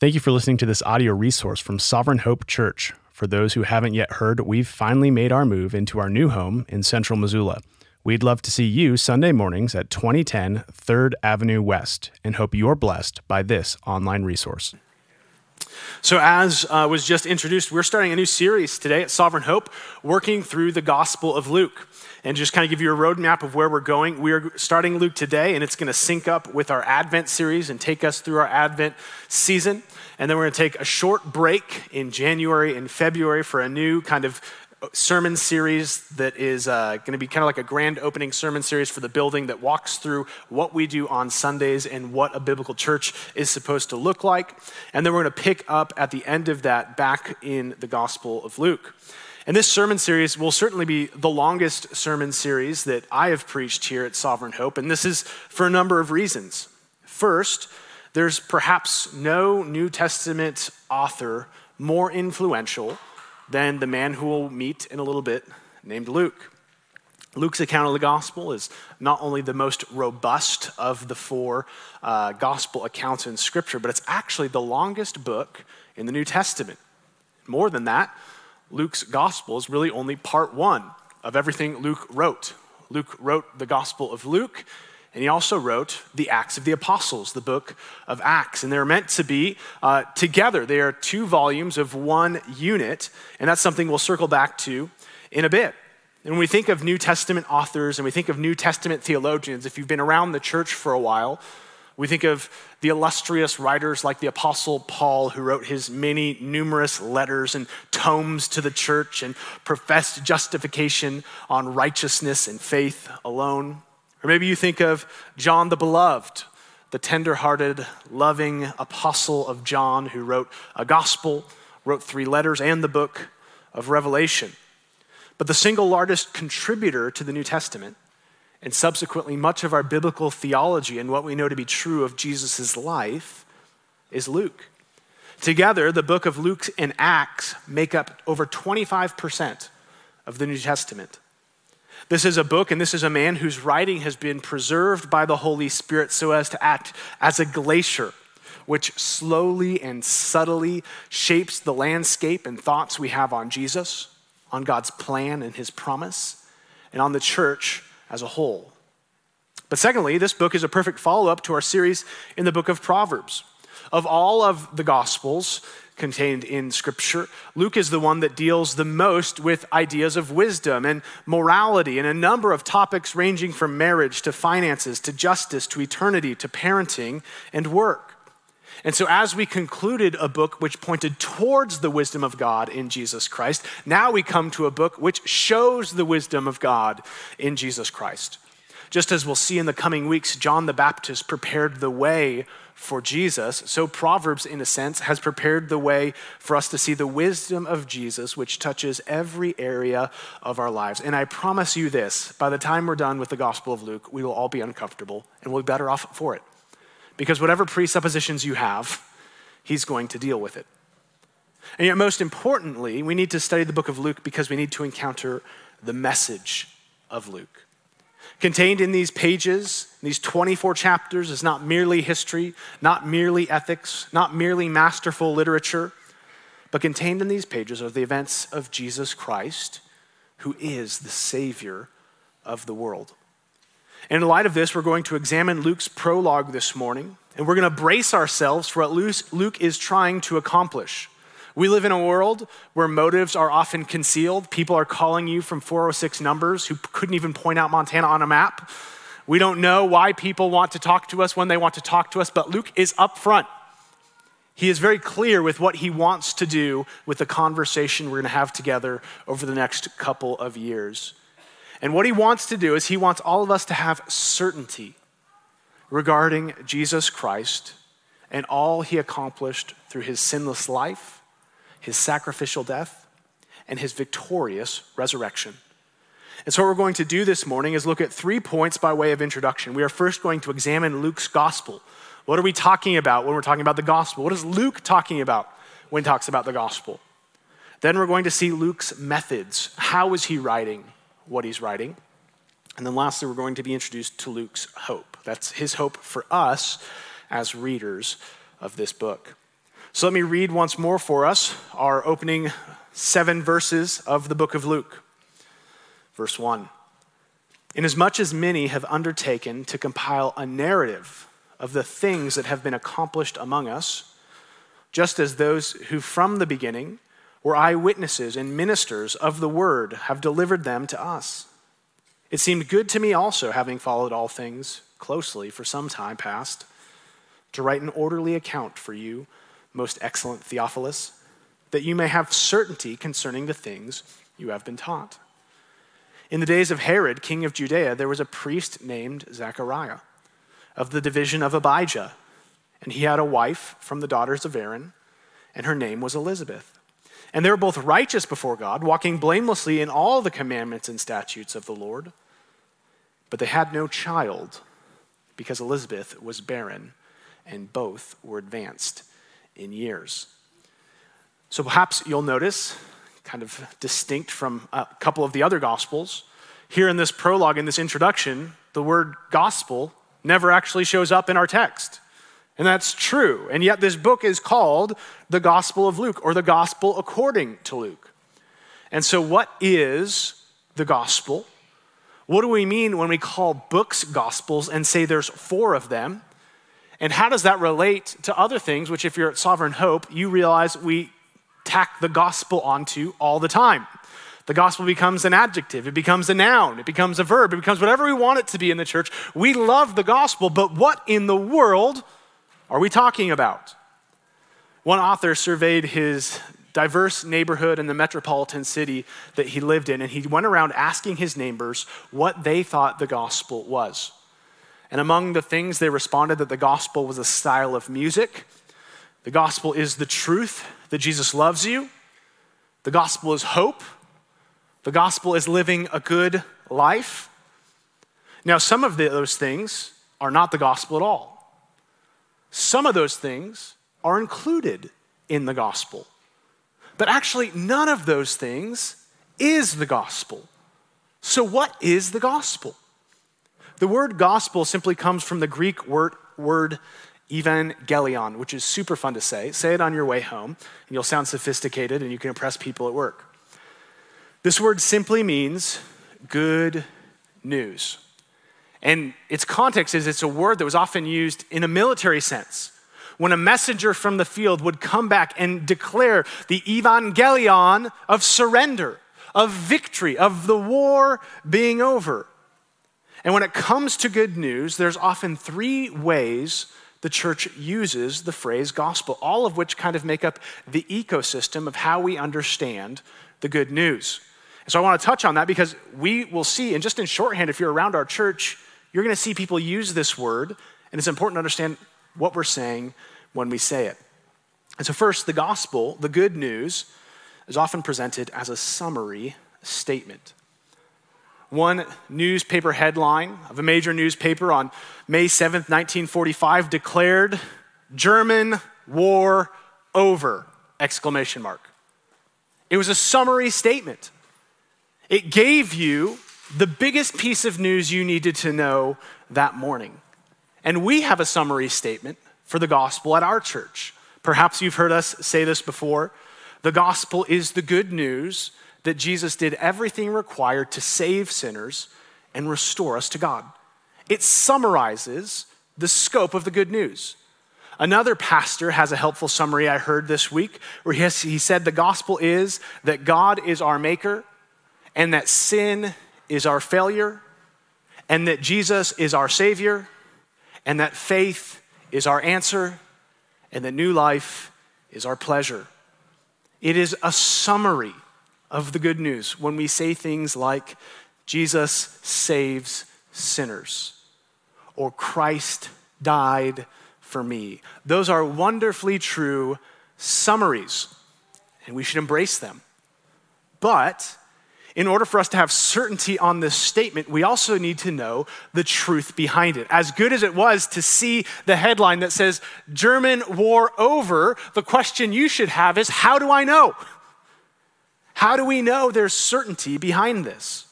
Thank you for listening to this audio resource from Sovereign Hope Church. For those who haven't yet heard, we've finally made our move into our new home in central Missoula. We'd love to see you Sunday mornings at 2010 3rd Avenue West and hope you're blessed by this online resource. So, as uh, was just introduced, we're starting a new series today at Sovereign Hope, working through the Gospel of Luke. And just kind of give you a roadmap of where we're going. We are starting Luke today, and it's going to sync up with our Advent series and take us through our Advent season. And then we're going to take a short break in January and February for a new kind of sermon series that is uh, going to be kind of like a grand opening sermon series for the building that walks through what we do on Sundays and what a biblical church is supposed to look like. And then we're going to pick up at the end of that back in the Gospel of Luke. And this sermon series will certainly be the longest sermon series that I have preached here at Sovereign Hope, and this is for a number of reasons. First, there's perhaps no New Testament author more influential than the man who we'll meet in a little bit, named Luke. Luke's account of the gospel is not only the most robust of the four uh, gospel accounts in Scripture, but it's actually the longest book in the New Testament. More than that, Luke's gospel is really only part one of everything Luke wrote. Luke wrote the Gospel of Luke, and he also wrote the Acts of the Apostles, the book of Acts. And they're meant to be uh, together. They are two volumes of one unit, and that's something we'll circle back to in a bit. And when we think of New Testament authors and we think of New Testament theologians, if you've been around the church for a while, we think of the illustrious writers like the Apostle Paul, who wrote his many numerous letters and tomes to the church and professed justification on righteousness and faith alone. Or maybe you think of John the Beloved, the tender-hearted, loving apostle of John who wrote a gospel, wrote three letters, and the book of Revelation. But the single largest contributor to the New Testament, and subsequently much of our biblical theology and what we know to be true of Jesus' life, is Luke. Together, the book of Luke and Acts make up over 25% of the New Testament. This is a book, and this is a man whose writing has been preserved by the Holy Spirit so as to act as a glacier, which slowly and subtly shapes the landscape and thoughts we have on Jesus, on God's plan and his promise, and on the church as a whole. But secondly, this book is a perfect follow up to our series in the book of Proverbs. Of all of the Gospels, contained in Scripture. Luke is the one that deals the most with ideas of wisdom and morality and a number of topics ranging from marriage to finances to justice to eternity to parenting and work. And so, as we concluded a book which pointed towards the wisdom of God in Jesus Christ, now we come to a book which shows the wisdom of God in Jesus Christ. Just as we'll see in the coming weeks, John the Baptist prepared the way for Jesus, so Proverbs, in a sense, has prepared the way for us to see the wisdom of Jesus, which touches every area of our lives. And I promise you this by the time we're done with the Gospel of Luke, we will all be uncomfortable and we'll be better off for it. Because whatever presuppositions you have, he's going to deal with it. And yet, most importantly, we need to study the book of Luke because we need to encounter the message of Luke. Contained in these pages, these 24 chapters, is not merely history, not merely ethics, not merely masterful literature, but contained in these pages are the events of Jesus Christ, who is the Savior of the world. In light of this, we're going to examine Luke's prologue this morning, and we're going to brace ourselves for what Luke is trying to accomplish. We live in a world where motives are often concealed. People are calling you from 406 numbers who couldn't even point out Montana on a map. We don't know why people want to talk to us when they want to talk to us, but Luke is upfront. He is very clear with what he wants to do with the conversation we're going to have together over the next couple of years. And what he wants to do is he wants all of us to have certainty regarding Jesus Christ and all he accomplished through his sinless life his sacrificial death, and his victorious resurrection. And so, what we're going to do this morning is look at three points by way of introduction. We are first going to examine Luke's gospel. What are we talking about when we're talking about the gospel? What is Luke talking about when he talks about the gospel? Then we're going to see Luke's methods. How is he writing what he's writing? And then lastly, we're going to be introduced to Luke's hope. That's his hope for us as readers of this book. So let me read once more for us our opening seven verses of the book of Luke. Verse 1 Inasmuch as many have undertaken to compile a narrative of the things that have been accomplished among us, just as those who from the beginning were eyewitnesses and ministers of the word have delivered them to us. It seemed good to me also, having followed all things closely for some time past, to write an orderly account for you, most excellent Theophilus, that you may have certainty concerning the things you have been taught. In the days of Herod, king of Judea, there was a priest named Zechariah of the division of Abijah, and he had a wife from the daughters of Aaron, and her name was Elizabeth. And they were both righteous before God, walking blamelessly in all the commandments and statutes of the Lord. But they had no child because Elizabeth was barren, and both were advanced in years. So perhaps you'll notice, kind of distinct from a couple of the other gospels, here in this prologue, in this introduction, the word gospel never actually shows up in our text. And that's true. And yet, this book is called the Gospel of Luke or the Gospel according to Luke. And so, what is the gospel? What do we mean when we call books gospels and say there's four of them? And how does that relate to other things, which, if you're at Sovereign Hope, you realize we tack the gospel onto all the time? The gospel becomes an adjective, it becomes a noun, it becomes a verb, it becomes whatever we want it to be in the church. We love the gospel, but what in the world are we talking about? One author surveyed his diverse neighborhood in the metropolitan city that he lived in, and he went around asking his neighbors what they thought the gospel was. And among the things they responded that the gospel was a style of music, the gospel is the truth that Jesus loves you, the gospel is hope, the gospel is living a good life. Now, some of those things are not the gospel at all. Some of those things are included in the gospel. But actually, none of those things is the gospel. So, what is the gospel? The word gospel simply comes from the Greek word, word evangelion, which is super fun to say. Say it on your way home, and you'll sound sophisticated and you can impress people at work. This word simply means good news. And its context is it's a word that was often used in a military sense. When a messenger from the field would come back and declare the evangelion of surrender, of victory, of the war being over. And when it comes to good news, there's often three ways the church uses the phrase gospel, all of which kind of make up the ecosystem of how we understand the good news. And so I want to touch on that because we will see, and just in shorthand, if you're around our church, you're going to see people use this word, and it's important to understand what we're saying when we say it. And so, first, the gospel, the good news, is often presented as a summary statement. One newspaper headline of a major newspaper on May 7th, 1945 declared German war over exclamation mark. It was a summary statement. It gave you the biggest piece of news you needed to know that morning. And we have a summary statement for the gospel at our church. Perhaps you've heard us say this before. The gospel is the good news that Jesus did everything required to save sinners and restore us to God. It summarizes the scope of the good news. Another pastor has a helpful summary I heard this week where he, has, he said the gospel is that God is our maker and that sin is our failure, and that Jesus is our Savior, and that faith is our answer, and that new life is our pleasure. It is a summary of the good news when we say things like, Jesus saves sinners, or Christ died for me. Those are wonderfully true summaries, and we should embrace them. But in order for us to have certainty on this statement, we also need to know the truth behind it. As good as it was to see the headline that says, German war over, the question you should have is, how do I know? How do we know there's certainty behind this?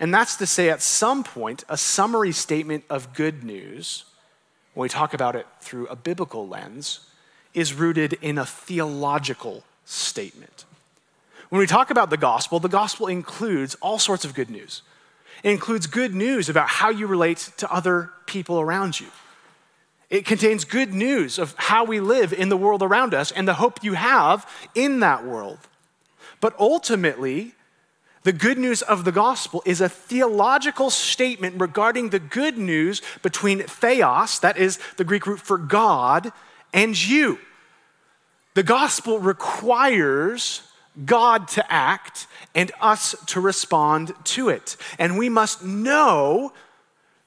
And that's to say, at some point, a summary statement of good news, when we talk about it through a biblical lens, is rooted in a theological statement. When we talk about the gospel, the gospel includes all sorts of good news. It includes good news about how you relate to other people around you. It contains good news of how we live in the world around us and the hope you have in that world. But ultimately, the good news of the gospel is a theological statement regarding the good news between theos, that is the Greek root for God, and you. The gospel requires God to act and us to respond to it. And we must know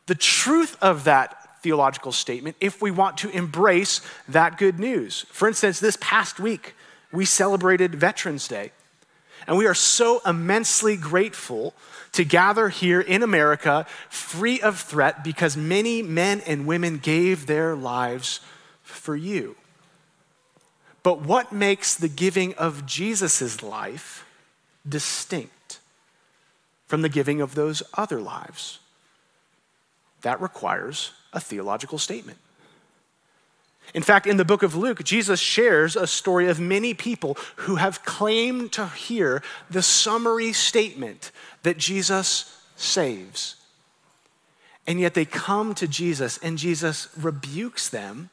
the truth of that theological statement if we want to embrace that good news. For instance, this past week, we celebrated Veterans Day. And we are so immensely grateful to gather here in America free of threat because many men and women gave their lives for you. But what makes the giving of Jesus' life distinct from the giving of those other lives? That requires a theological statement. In fact, in the book of Luke, Jesus shares a story of many people who have claimed to hear the summary statement that Jesus saves. And yet they come to Jesus, and Jesus rebukes them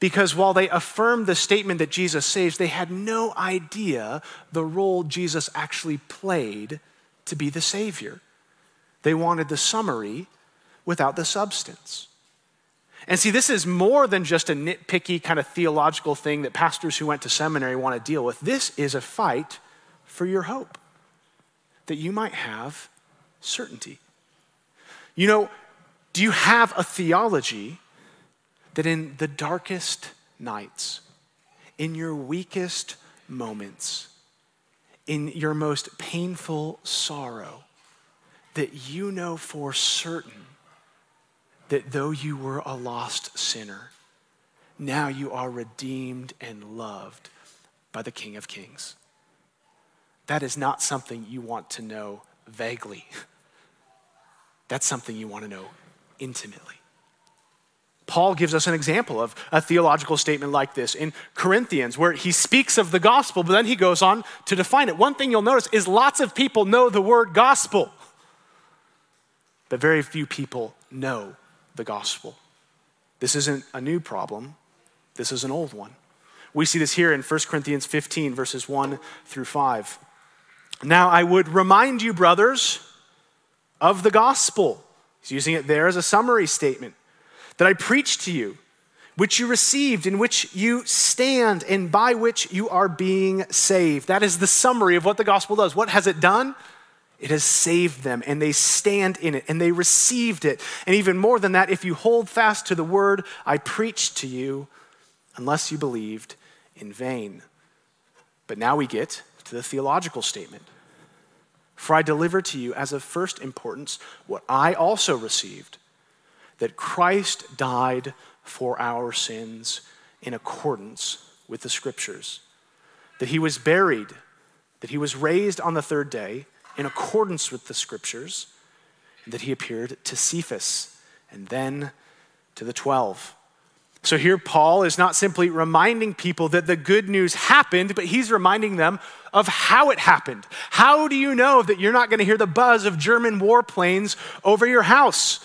because while they affirmed the statement that Jesus saves, they had no idea the role Jesus actually played to be the Savior. They wanted the summary without the substance. And see, this is more than just a nitpicky kind of theological thing that pastors who went to seminary want to deal with. This is a fight for your hope, that you might have certainty. You know, do you have a theology that in the darkest nights, in your weakest moments, in your most painful sorrow, that you know for certain that though you were a lost sinner, now you are redeemed and loved by the King of Kings. That is not something you want to know vaguely. That's something you want to know intimately. Paul gives us an example of a theological statement like this in Corinthians, where he speaks of the gospel, but then he goes on to define it. One thing you'll notice is lots of people know the word gospel, but very few people know the gospel. This isn't a new problem, this is an old one. We see this here in 1 Corinthians 15, verses 1 through 5. Now, I would remind you, brothers, of the gospel. He's using it there as a summary statement that I preached to you, which you received, in which you stand, and by which you are being saved. That is the summary of what the gospel does. What has it done? It has saved them, and they stand in it, and they received it. And even more than that, if you hold fast to the word I preached to you, unless you believed in vain. But now we get to the theological statement. For I deliver to you as of first importance what I also received that Christ died for our sins in accordance with the scriptures, that he was buried, that he was raised on the third day in accordance with the scriptures, that he appeared to Cephas and then to the 12. So here, Paul is not simply reminding people that the good news happened, but he's reminding them of how it happened. How do you know that you're not going to hear the buzz of German warplanes over your house?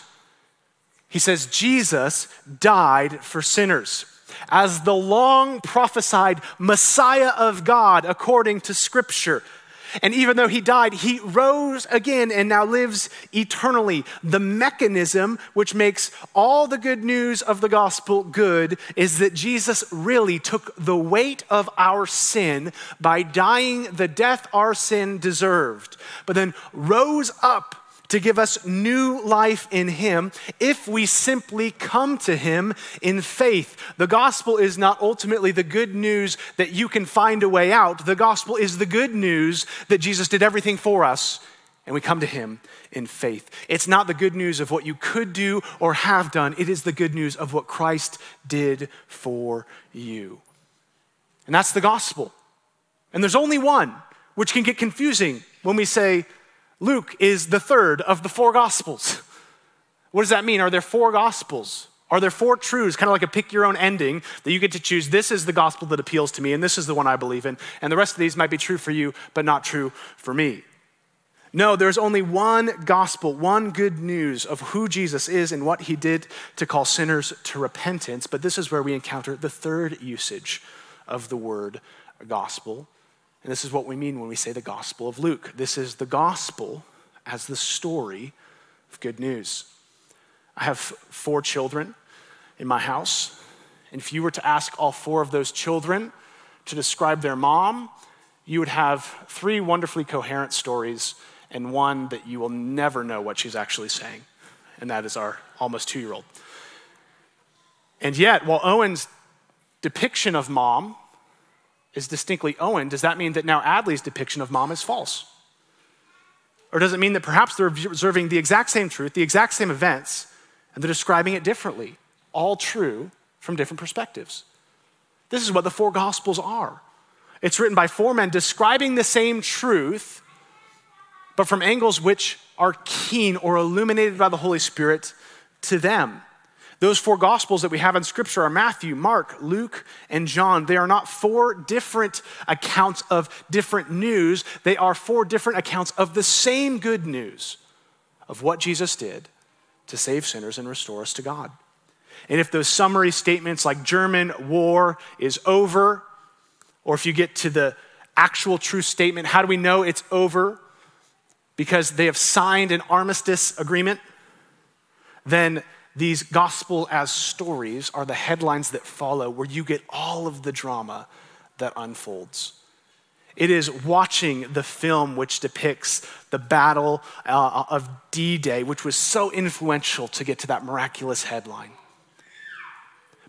He says, Jesus died for sinners as the long prophesied Messiah of God according to Scripture. And even though he died, he rose again and now lives eternally. The mechanism which makes all the good news of the gospel good is that Jesus really took the weight of our sin by dying the death our sin deserved, but then rose up to give us new life in Him if we simply come to Him in faith. The gospel is not ultimately the good news that you can find a way out. The gospel is the good news that Jesus did everything for us and we come to Him in faith. It's not the good news of what you could do or have done, it is the good news of what Christ did for you. And that's the gospel. And there's only one, which can get confusing when we say, Luke is the third of the four gospels. What does that mean? Are there four gospels? Are there four truths, kind of like a pick your own ending, that you get to choose? This is the gospel that appeals to me, and this is the one I believe in. And the rest of these might be true for you, but not true for me. No, there's only one gospel, one good news of who Jesus is and what he did to call sinners to repentance. But this is where we encounter the third usage of the word gospel. And this is what we mean when we say the gospel of Luke. This is the gospel as the story of good news. I have four children in my house. And if you were to ask all four of those children to describe their mom, you would have three wonderfully coherent stories and one that you will never know what she's actually saying. And that is our almost two year old. And yet, while Owen's depiction of mom is distinctly Owen, does that mean that now Adley's depiction of mom is false? Or does it mean that perhaps they're observing the exact same truth, the exact same events, and they're describing it differently? All true from different perspectives. This is what the four Gospels are. It's written by four men describing the same truth but from angles which are keen or illuminated by the Holy Spirit to them. Those four gospels that we have in Scripture are Matthew, Mark, Luke, and John. They are not four different accounts of different news, they are four different accounts of the same good news of what Jesus did to save sinners and restore us to God. And if those summary statements like German war is over, or if you get to the actual true statement, how do we know it's over? because they have signed an armistice agreement, then these gospel as stories are the headlines that follow, where you get all of the drama that unfolds. It is watching the film which depicts the Battle uh, of D Day, which was so influential to get to that miraculous headline.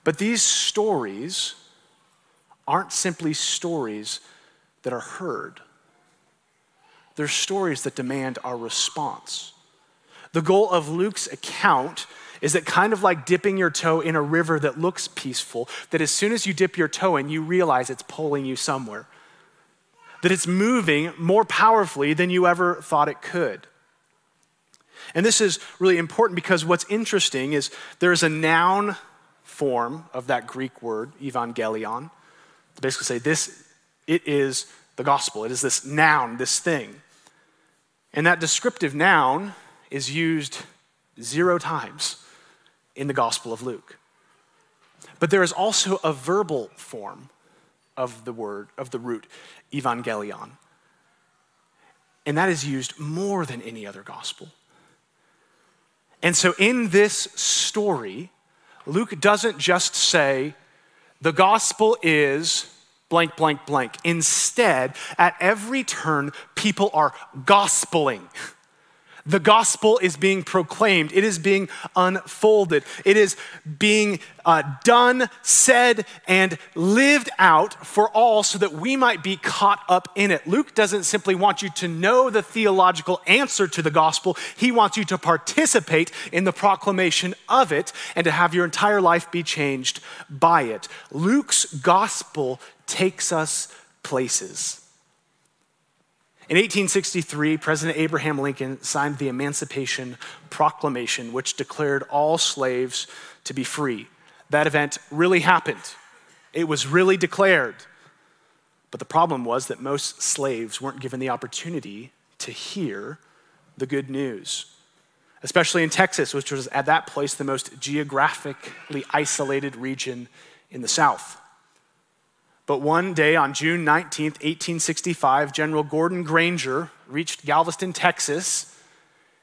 But these stories aren't simply stories that are heard. They're stories that demand our response. The goal of Luke's account is that kind of like dipping your toe in a river that looks peaceful, that as soon as you dip your toe in, you realize it's pulling you somewhere. That it's moving more powerfully than you ever thought it could. And this is really important because what's interesting is there's a noun form of that Greek word, evangelion, to basically say this, it is the gospel. It is this noun, this thing. And that descriptive noun is used zero times in the Gospel of Luke. But there is also a verbal form of the word, of the root, evangelion. And that is used more than any other gospel. And so in this story, Luke doesn't just say, the gospel is blank, blank, blank. Instead, at every turn, people are gospeling. The gospel is being proclaimed. It is being unfolded. It is being uh, done, said, and lived out for all so that we might be caught up in it. Luke doesn't simply want you to know the theological answer to the gospel, he wants you to participate in the proclamation of it and to have your entire life be changed by it. Luke's gospel takes us places. In 1863, President Abraham Lincoln signed the Emancipation Proclamation, which declared all slaves to be free. That event really happened, it was really declared. But the problem was that most slaves weren't given the opportunity to hear the good news, especially in Texas, which was at that place the most geographically isolated region in the South. But one day on June 19, 1865, General Gordon Granger reached Galveston, Texas.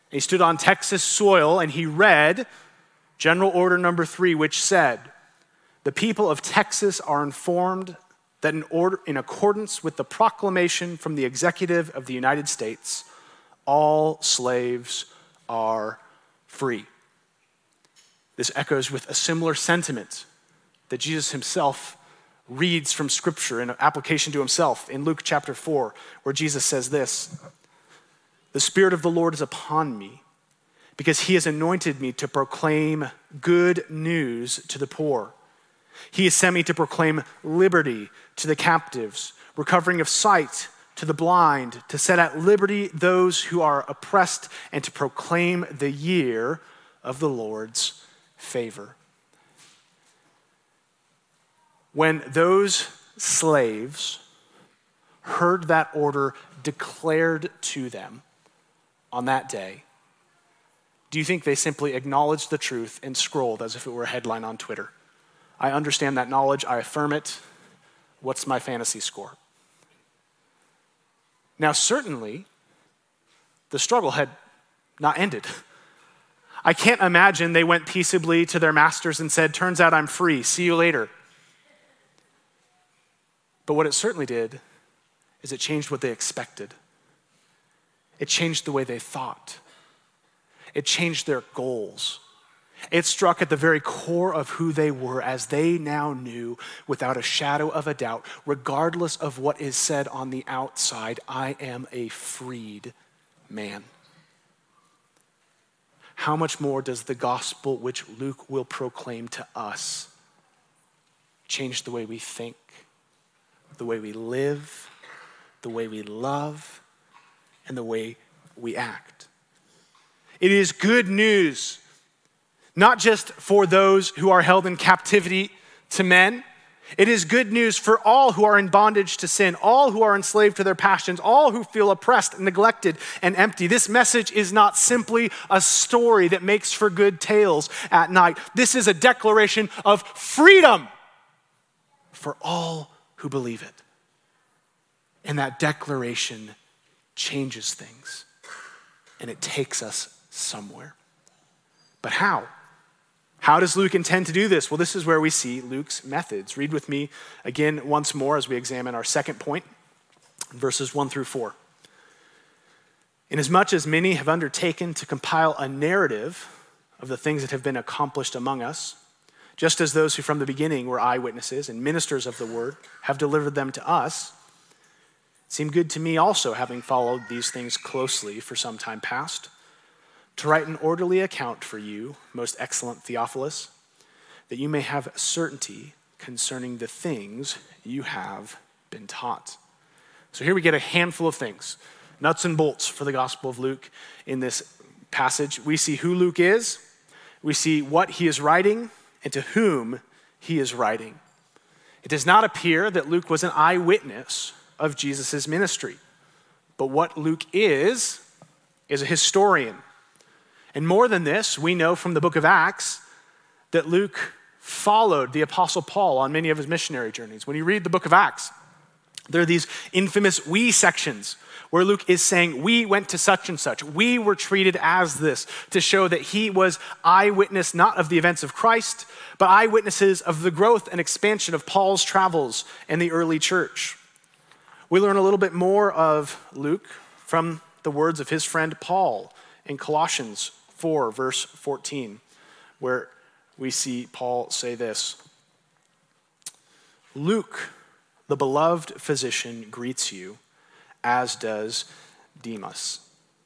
He stood on Texas soil and he read General Order Number Three, which said, The people of Texas are informed that in, order, in accordance with the proclamation from the executive of the United States, all slaves are free. This echoes with a similar sentiment that Jesus himself reads from Scripture in application to himself in Luke chapter 4, where Jesus says this The Spirit of the Lord is upon me, because he has anointed me to proclaim good news to the poor. He has sent me to proclaim liberty to the captives, recovering of sight to the blind, to set at liberty those who are oppressed, and to proclaim the year of the Lord's favor. When those slaves heard that order declared to them on that day, do you think they simply acknowledged the truth and scrolled as if it were a headline on Twitter? I understand that knowledge, I affirm it. What's my fantasy score? Now, certainly, the struggle had not ended. I can't imagine they went peaceably to their masters and said, Turns out I'm free, see you later. But what it certainly did is it changed what they expected, it changed the way they thought, it changed their goals. It struck at the very core of who they were as they now knew without a shadow of a doubt, regardless of what is said on the outside, I am a freed man. How much more does the gospel, which Luke will proclaim to us, change the way we think, the way we live, the way we love, and the way we act? It is good news not just for those who are held in captivity to men. It is good news for all who are in bondage to sin, all who are enslaved to their passions, all who feel oppressed, neglected, and empty. This message is not simply a story that makes for good tales at night. This is a declaration of freedom for all who believe it. And that declaration changes things and it takes us somewhere. But how? How does Luke intend to do this? Well, this is where we see Luke's methods. Read with me again once more as we examine our second point, verses 1 through 4. Inasmuch as many have undertaken to compile a narrative of the things that have been accomplished among us, just as those who from the beginning were eyewitnesses and ministers of the word have delivered them to us, it seemed good to me also, having followed these things closely for some time past to write an orderly account for you, most excellent Theophilus, that you may have certainty concerning the things you have been taught. So here we get a handful of things, nuts and bolts for the Gospel of Luke in this passage. We see who Luke is, we see what he is writing, and to whom he is writing. It does not appear that Luke was an eyewitness of Jesus' ministry, but what Luke is, is a historian and more than this, we know from the book of Acts that Luke followed the Apostle Paul on many of his missionary journeys. When you read the book of Acts, there are these infamous we sections where Luke is saying, We went to such and such. We were treated as this to show that he was eyewitness not of the events of Christ, but eyewitnesses of the growth and expansion of Paul's travels in the early church. We learn a little bit more of Luke from the words of his friend Paul in Colossians 4, verse 14, where we see Paul say this Luke, the beloved physician, greets you, as does Demas.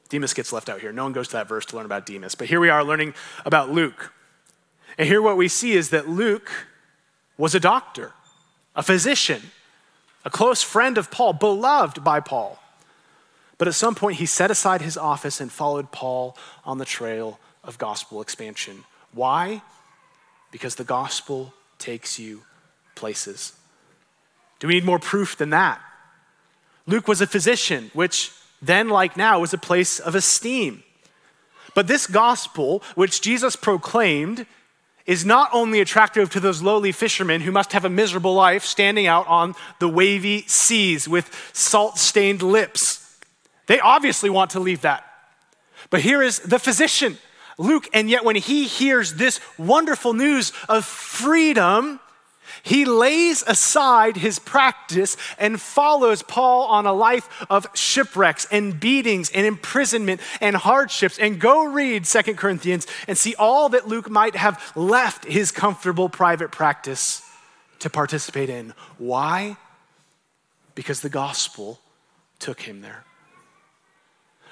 Demas gets left out here. No one goes to that verse to learn about Demas. But here we are learning about Luke. And here what we see is that Luke was a doctor, a physician, a close friend of Paul, beloved by Paul. But at some point, he set aside his office and followed Paul on the trail of gospel expansion. Why? Because the gospel takes you places. Do we need more proof than that? Luke was a physician, which then, like now, was a place of esteem. But this gospel, which Jesus proclaimed, is not only attractive to those lowly fishermen who must have a miserable life standing out on the wavy seas with salt stained lips they obviously want to leave that. But here is the physician, Luke, and yet when he hears this wonderful news of freedom, he lays aside his practice and follows Paul on a life of shipwrecks and beatings and imprisonment and hardships. And go read Second Corinthians and see all that Luke might have left his comfortable private practice to participate in. Why? Because the gospel took him there.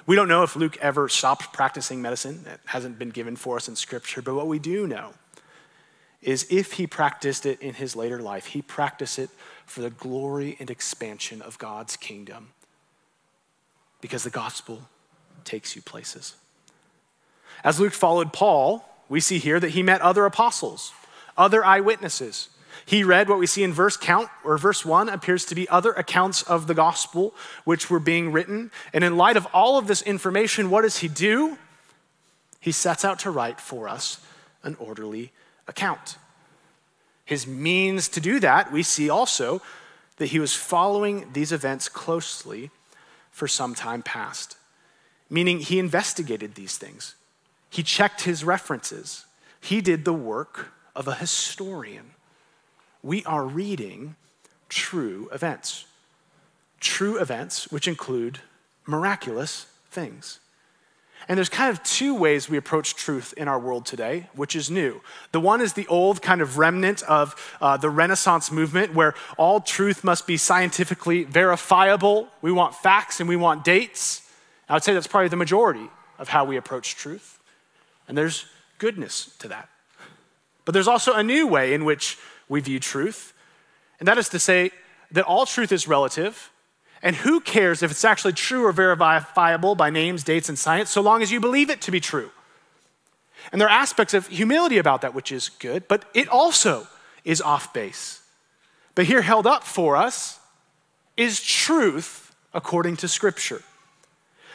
We don't know if Luke ever stopped practicing medicine. It hasn't been given for us in Scripture. But what we do know is if he practiced it in his later life, he practiced it for the glory and expansion of God's kingdom. Because the gospel takes you places. As Luke followed Paul, we see here that he met other apostles, other eyewitnesses. He read what we see in verse count or verse 1 appears to be other accounts of the gospel which were being written. And in light of all of this information, what does he do? He sets out to write for us an orderly account. His means to do that, we see also that he was following these events closely for some time past, meaning he investigated these things. He checked his references. He did the work of a historian. We are reading true events, true events which include miraculous things. And there's kind of two ways we approach truth in our world today, which is new. The one is the old kind of remnant of uh, the Renaissance movement, where all truth must be scientifically verifiable. We want facts and we want dates. I would say that's probably the majority of how we approach truth. And there's goodness to that. But there's also a new way in which we view truth, and that is to say that all truth is relative and who cares if it's actually true or verifiable by names, dates, and science, so long as you believe it to be true? And there are aspects of humility about that, which is good, but it also is off base. But here, held up for us, is truth according to Scripture.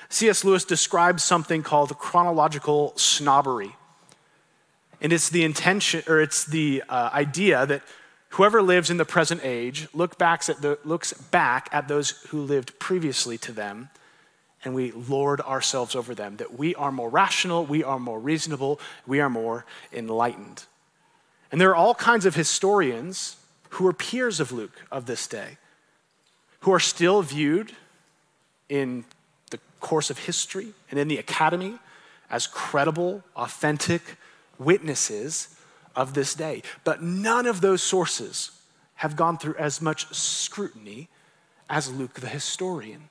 C.S. Lewis describes something called chronological snobbery. And it's the intention, or it's the uh, idea that Whoever lives in the present age look at the, looks back at those who lived previously to them, and we lord ourselves over them. That we are more rational, we are more reasonable, we are more enlightened. And there are all kinds of historians who are peers of Luke of this day, who are still viewed in the course of history and in the academy as credible, authentic witnesses of this day. But none of those sources have gone through as much scrutiny as Luke the historian.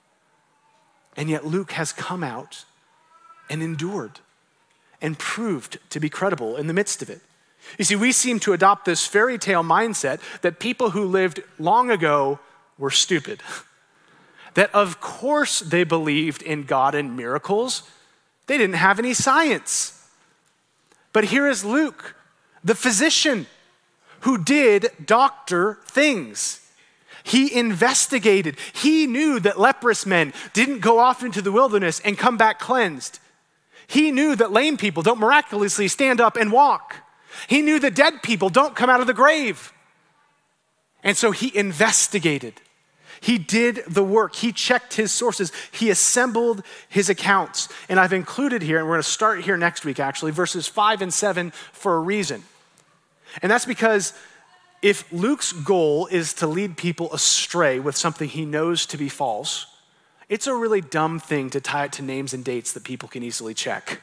And yet, Luke has come out and endured and proved to be credible in the midst of it. You see, we seem to adopt this fairy tale mindset that people who lived long ago were stupid. That, of course, they believed in God and miracles, they didn't have any science. But here is Luke the physician who did doctor things. He investigated. He knew that leprous men didn't go off into the wilderness and come back cleansed. He knew that lame people don't miraculously stand up and walk. He knew that dead people don't come out of the grave. And so he investigated. He did the work. He checked his sources. He assembled his accounts. And I've included here, and we're going to start here next week actually, verses five and seven for a reason. And that's because if Luke's goal is to lead people astray with something he knows to be false, it's a really dumb thing to tie it to names and dates that people can easily check.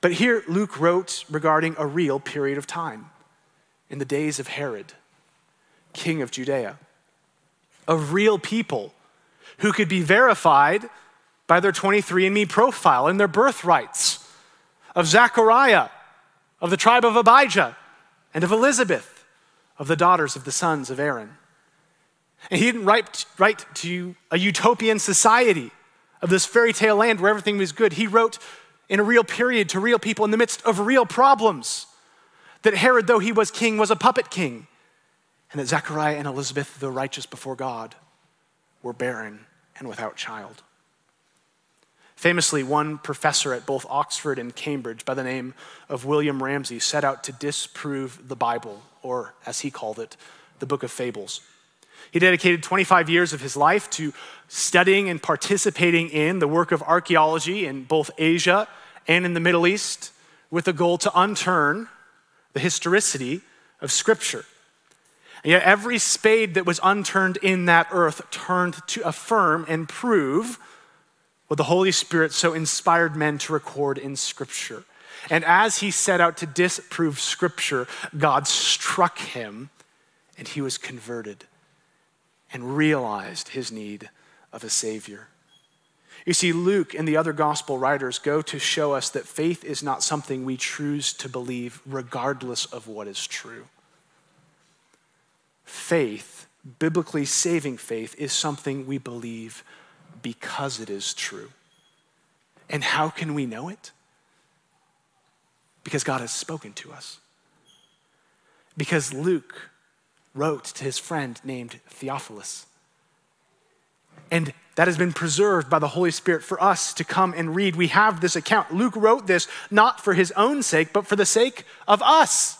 But here, Luke wrote regarding a real period of time in the days of Herod, king of Judea, of real people who could be verified by their 23andMe profile and their birthrights, of Zechariah, of the tribe of Abijah, and of Elizabeth, of the daughters of the sons of Aaron. And he didn't write, write to a utopian society of this fairy tale land where everything was good. He wrote in a real period to real people in the midst of real problems. That Herod, though he was king, was a puppet king. And that Zechariah and Elizabeth, though righteous before God, were barren and without child. Famously, one professor at both Oxford and Cambridge by the name of William Ramsay set out to disprove the Bible, or as he called it, the book of fables. He dedicated 25 years of his life to studying and participating in the work of archaeology in both Asia and in the Middle East with the goal to unturn the historicity of Scripture. And yet, every spade that was unturned in that earth turned to affirm and prove what the Holy Spirit so inspired men to record in Scripture. And as he set out to disprove Scripture, God struck him and he was converted and realized his need of a Savior. You see, Luke and the other gospel writers go to show us that faith is not something we choose to believe regardless of what is true. Faith, biblically saving faith, is something we believe because it is true. And how can we know it? Because God has spoken to us. Because Luke wrote to his friend named Theophilus. And that has been preserved by the Holy Spirit for us to come and read. We have this account. Luke wrote this not for his own sake, but for the sake of us,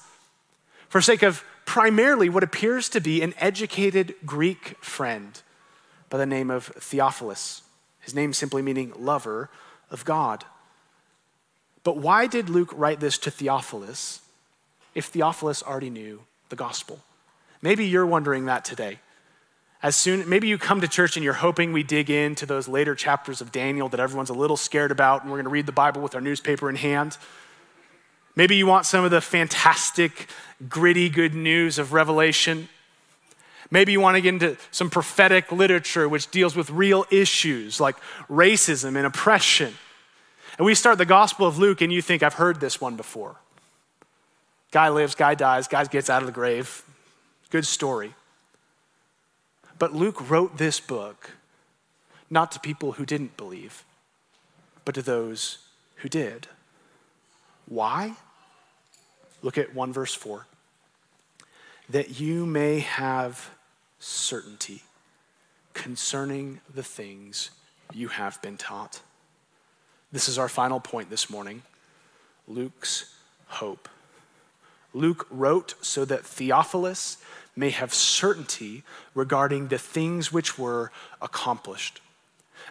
for sake of primarily what appears to be an educated Greek friend by the name of Theophilus. His name simply meaning lover of God. But why did Luke write this to Theophilus if Theophilus already knew the gospel? Maybe you're wondering that today. As soon, maybe you come to church and you're hoping we dig into those later chapters of Daniel that everyone's a little scared about, and we're going to read the Bible with our newspaper in hand. Maybe you want some of the fantastic, gritty good news of Revelation. Maybe you want to get into some prophetic literature which deals with real issues like racism and oppression. And we start the Gospel of Luke, and you think, I've heard this one before. Guy lives, guy dies, guy gets out of the grave. Good story. But Luke wrote this book not to people who didn't believe, but to those who did. Why? Look at 1 verse 4. That you may have certainty concerning the things you have been taught. This is our final point this morning Luke's hope. Luke wrote so that Theophilus may have certainty regarding the things which were accomplished.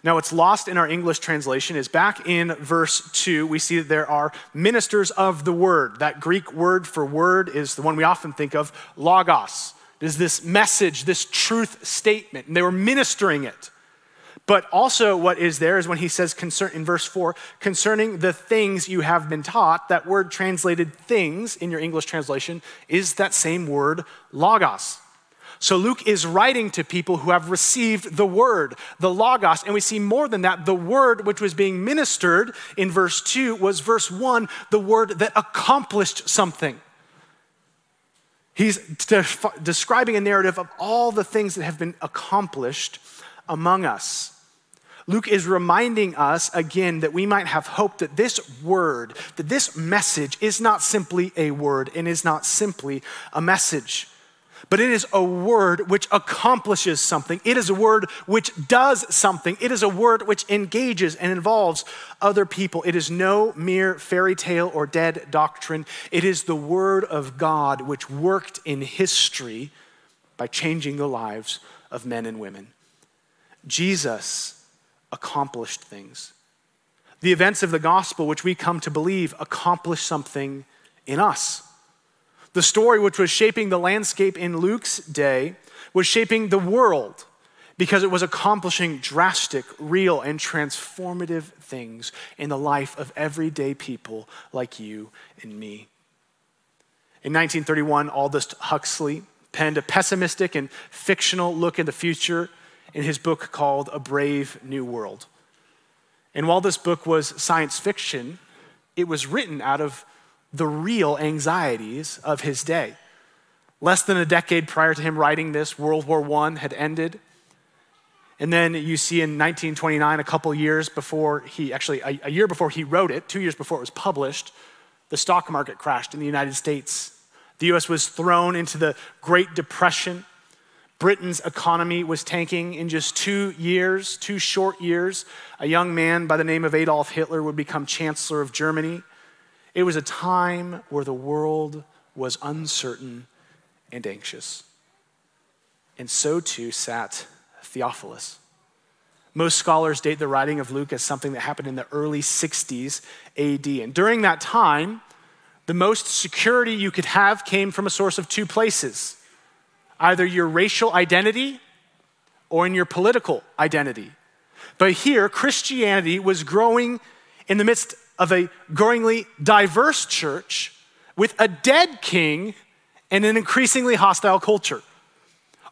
Now, what's lost in our English translation is back in verse 2, we see that there are ministers of the word. That Greek word for word is the one we often think of, logos. Is this message, this truth statement, and they were ministering it. But also, what is there is when he says concern, in verse 4, concerning the things you have been taught, that word translated things in your English translation is that same word, logos. So Luke is writing to people who have received the word, the logos, and we see more than that. The word which was being ministered in verse 2 was verse 1, the word that accomplished something. He's de- describing a narrative of all the things that have been accomplished among us. Luke is reminding us again that we might have hope that this word, that this message is not simply a word and is not simply a message, but it is a word which accomplishes something. It is a word which does something. It is a word which engages and involves other people. It is no mere fairy tale or dead doctrine. It is the word of God which worked in history by changing the lives of men and women. Jesus accomplished things. The events of the gospel, which we come to believe, accomplish something in us. The story which was shaping the landscape in Luke's day was shaping the world because it was accomplishing drastic, real, and transformative things in the life of everyday people like you and me. In 1931, Aldous Huxley penned a pessimistic and fictional look at the future in his book called A Brave New World. And while this book was science fiction, it was written out of the real anxieties of his day. Less than a decade prior to him writing this, World War I had ended. And then you see in 1929, a couple years before he actually, a, a year before he wrote it, two years before it was published, the stock market crashed in the United States. The US was thrown into the Great Depression. Britain's economy was tanking in just two years, two short years. A young man by the name of Adolf Hitler would become Chancellor of Germany. It was a time where the world was uncertain and anxious. And so too sat Theophilus. Most scholars date the writing of Luke as something that happened in the early 60s AD. And during that time, the most security you could have came from a source of two places either your racial identity or in your political identity. But here, Christianity was growing in the midst of a growingly diverse church with a dead king and an increasingly hostile culture.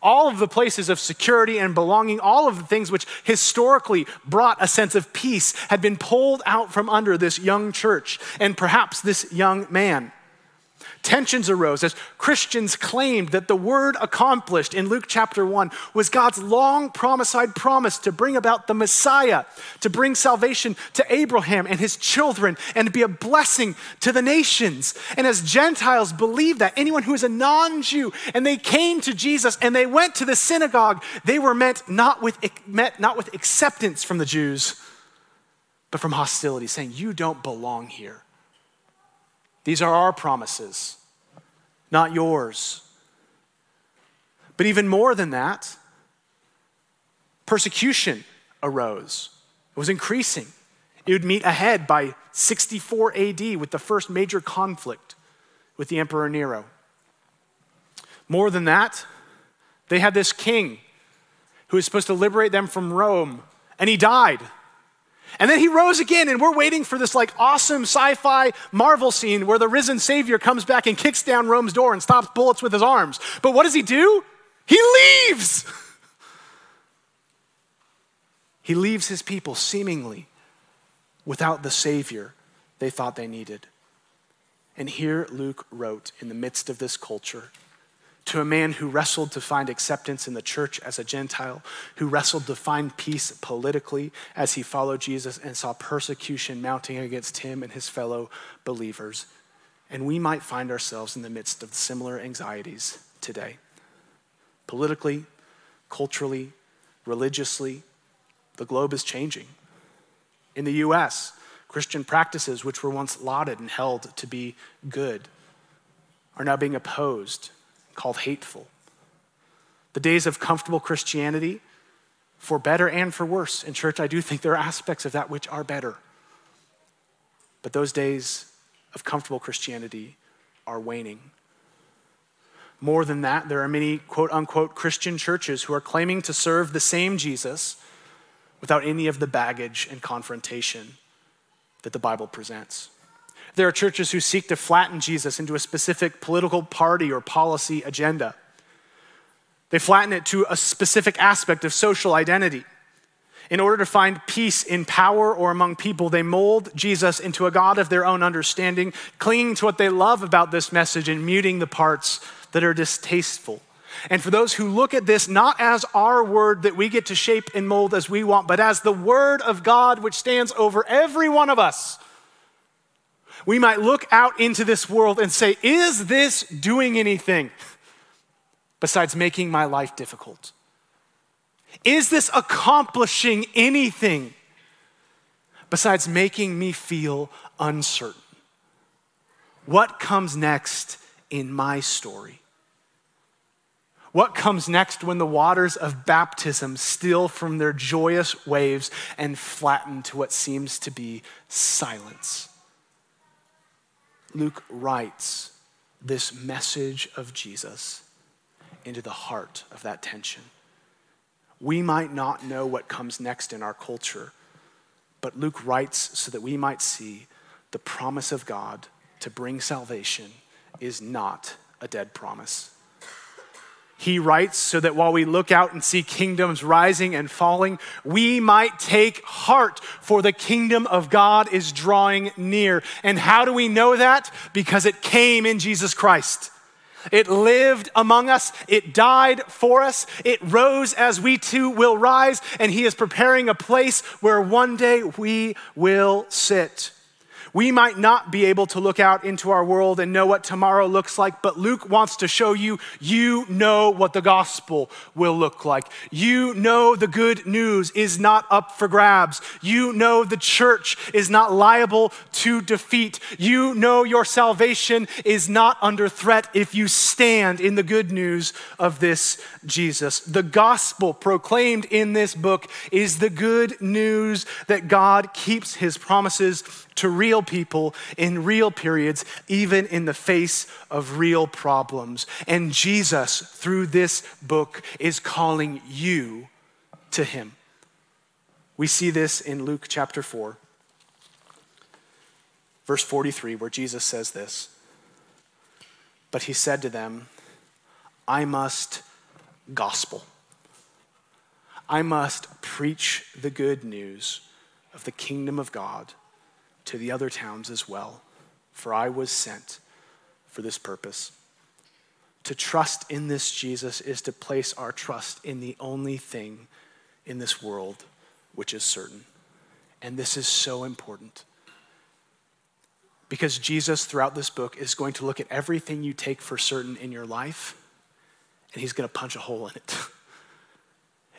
All of the places of security and belonging, all of the things which historically brought a sense of peace, had been pulled out from under this young church and perhaps this young man. Tensions arose, as Christians claimed that the word accomplished in Luke chapter 1 was God's long promised promise to bring about the Messiah, to bring salvation to Abraham and his children, and to be a blessing to the nations. And as Gentiles believed that, anyone who is a non Jew, and they came to Jesus and they went to the synagogue, they were met not with, met not with acceptance from the Jews, but from hostility, saying, You don't belong here. These are our promises, not yours. But even more than that, persecution arose. It was increasing. It would meet ahead by 64 AD with the first major conflict with the Emperor Nero. More than that, they had this king who was supposed to liberate them from Rome, and he died. And then he rose again, and we're waiting for this like awesome sci fi Marvel scene where the risen Savior comes back and kicks down Rome's door and stops bullets with his arms. But what does he do? He leaves. he leaves his people seemingly without the Savior they thought they needed. And here Luke wrote in the midst of this culture to a man who wrestled to find acceptance in the church as a Gentile, who wrestled to find peace politically as he followed Jesus and saw persecution mounting against him and his fellow believers. And we might find ourselves in the midst of similar anxieties today. Politically, culturally, religiously, the globe is changing. In the US, Christian practices, which were once lauded and held to be good, are now being opposed called hateful. The days of comfortable Christianity, for better and for worse. In church, I do think there are aspects of that which are better. But those days of comfortable Christianity are waning. More than that, there are many quote unquote Christian churches who are claiming to serve the same Jesus without any of the baggage and confrontation that the Bible presents. There are churches who seek to flatten Jesus into a specific political party or policy agenda. They flatten it to a specific aspect of social identity. In order to find peace in power or among people, they mold Jesus into a God of their own understanding, clinging to what they love about this message and muting the parts that are distasteful. And for those who look at this not as our word that we get to shape and mold as we want, but as the word of God which stands over every one of us, we might look out into this world and say, Is this doing anything besides making my life difficult? Is this accomplishing anything besides making me feel uncertain? What comes next in my story? What comes next when the waters of baptism still from their joyous waves and flatten to what seems to be silence? Luke writes this message of Jesus into the heart of that tension. We might not know what comes next in our culture, but Luke writes so that we might see the promise of God to bring salvation is not a dead promise. He writes so that while we look out and see kingdoms rising and falling, we might take heart, for the kingdom of God is drawing near. And how do we know that? Because it came in Jesus Christ. It lived among us. It died for us. It rose as we too will rise. And He is preparing a place where one day we will sit. We might not be able to look out into our world and know what tomorrow looks like, but Luke wants to show you you know what the gospel will look like. You know the good news is not up for grabs. You know the church is not liable to defeat. You know your salvation is not under threat if you stand in the good news of this Jesus. The gospel proclaimed in this book is the good news that God keeps his promises to real people in real periods, even in the face of real problems. And Jesus, through this book, is calling you to him. We see this in Luke chapter 4, verse 43, where Jesus says this But he said to them, I must gospel. I must preach the good news of the kingdom of God to the other towns as well, for I was sent for this purpose. To trust in this Jesus is to place our trust in the only thing in this world which is certain. And this is so important. Because Jesus, throughout this book, is going to look at everything you take for certain in your life, and he's going to punch a hole in it.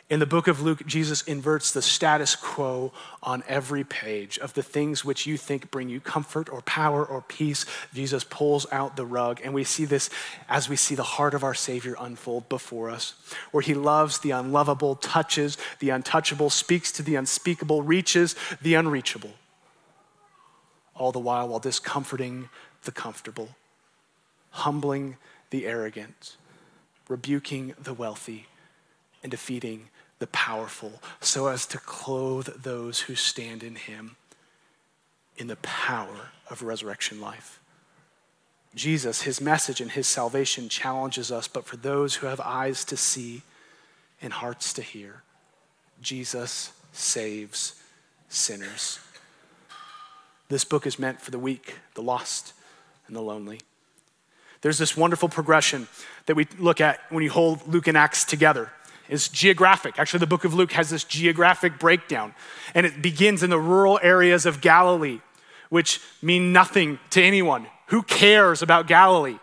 In the book of Luke, Jesus inverts the status quo on every page of the things which you think bring you comfort or power or peace. Jesus pulls out the rug, and we see this as we see the heart of our Savior unfold before us, where he loves the unlovable, touches the untouchable, speaks to the unspeakable, reaches the unreachable, all the while while discomforting the comfortable, humbling the arrogant, rebuking the wealthy, and defeating the powerful, so as to clothe those who stand in him in the power of resurrection life. Jesus, his message and his salvation challenges us, but for those who have eyes to see and hearts to hear, Jesus saves sinners. This book is meant for the weak, the lost, and the lonely. There's this wonderful progression that we look at when you hold Luke and Acts together is geographic. Actually, the book of Luke has this geographic breakdown, and it begins in the rural areas of Galilee, which mean nothing to anyone. Who cares about Galilee?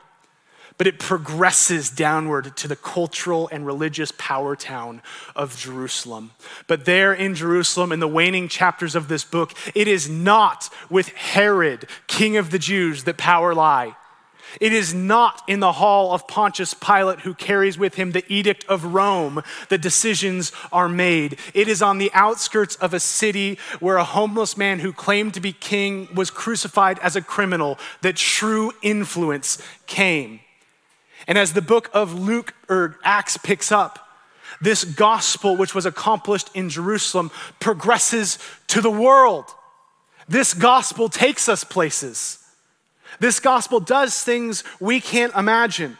But it progresses downward to the cultural and religious power town of Jerusalem. But there in Jerusalem, in the waning chapters of this book, it is not with Herod, king of the Jews, that power lie. It is not in the hall of Pontius Pilate who carries with him the edict of Rome that decisions are made. It is on the outskirts of a city where a homeless man who claimed to be king was crucified as a criminal that true influence came. And as the book of Luke or Acts picks up, this gospel, which was accomplished in Jerusalem, progresses to the world. This gospel takes us places. This gospel does things we can't imagine.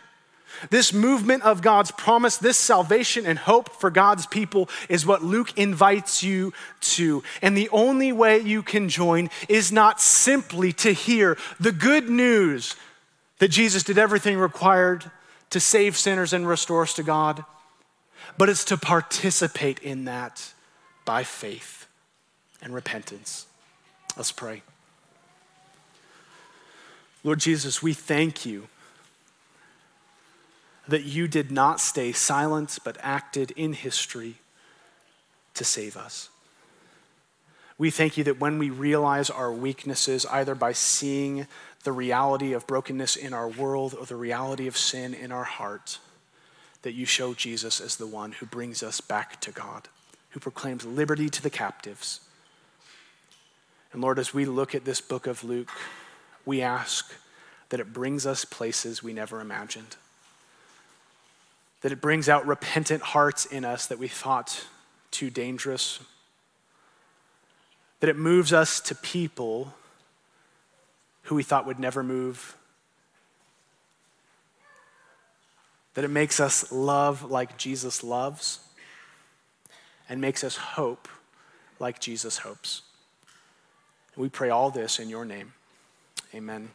This movement of God's promise, this salvation and hope for God's people is what Luke invites you to. And the only way you can join is not simply to hear the good news that Jesus did everything required to save sinners and restore us to God, but it's to participate in that by faith and repentance. Let's pray. Lord Jesus, we thank you that you did not stay silent, but acted in history to save us. We thank you that when we realize our weaknesses, either by seeing the reality of brokenness in our world or the reality of sin in our heart, that you show Jesus as the one who brings us back to God, who proclaims liberty to the captives. And Lord, as we look at this book of Luke, we ask that it brings us places we never imagined. That it brings out repentant hearts in us that we thought too dangerous. That it moves us to people who we thought would never move. That it makes us love like Jesus loves and makes us hope like Jesus hopes. We pray all this in your name. Amen.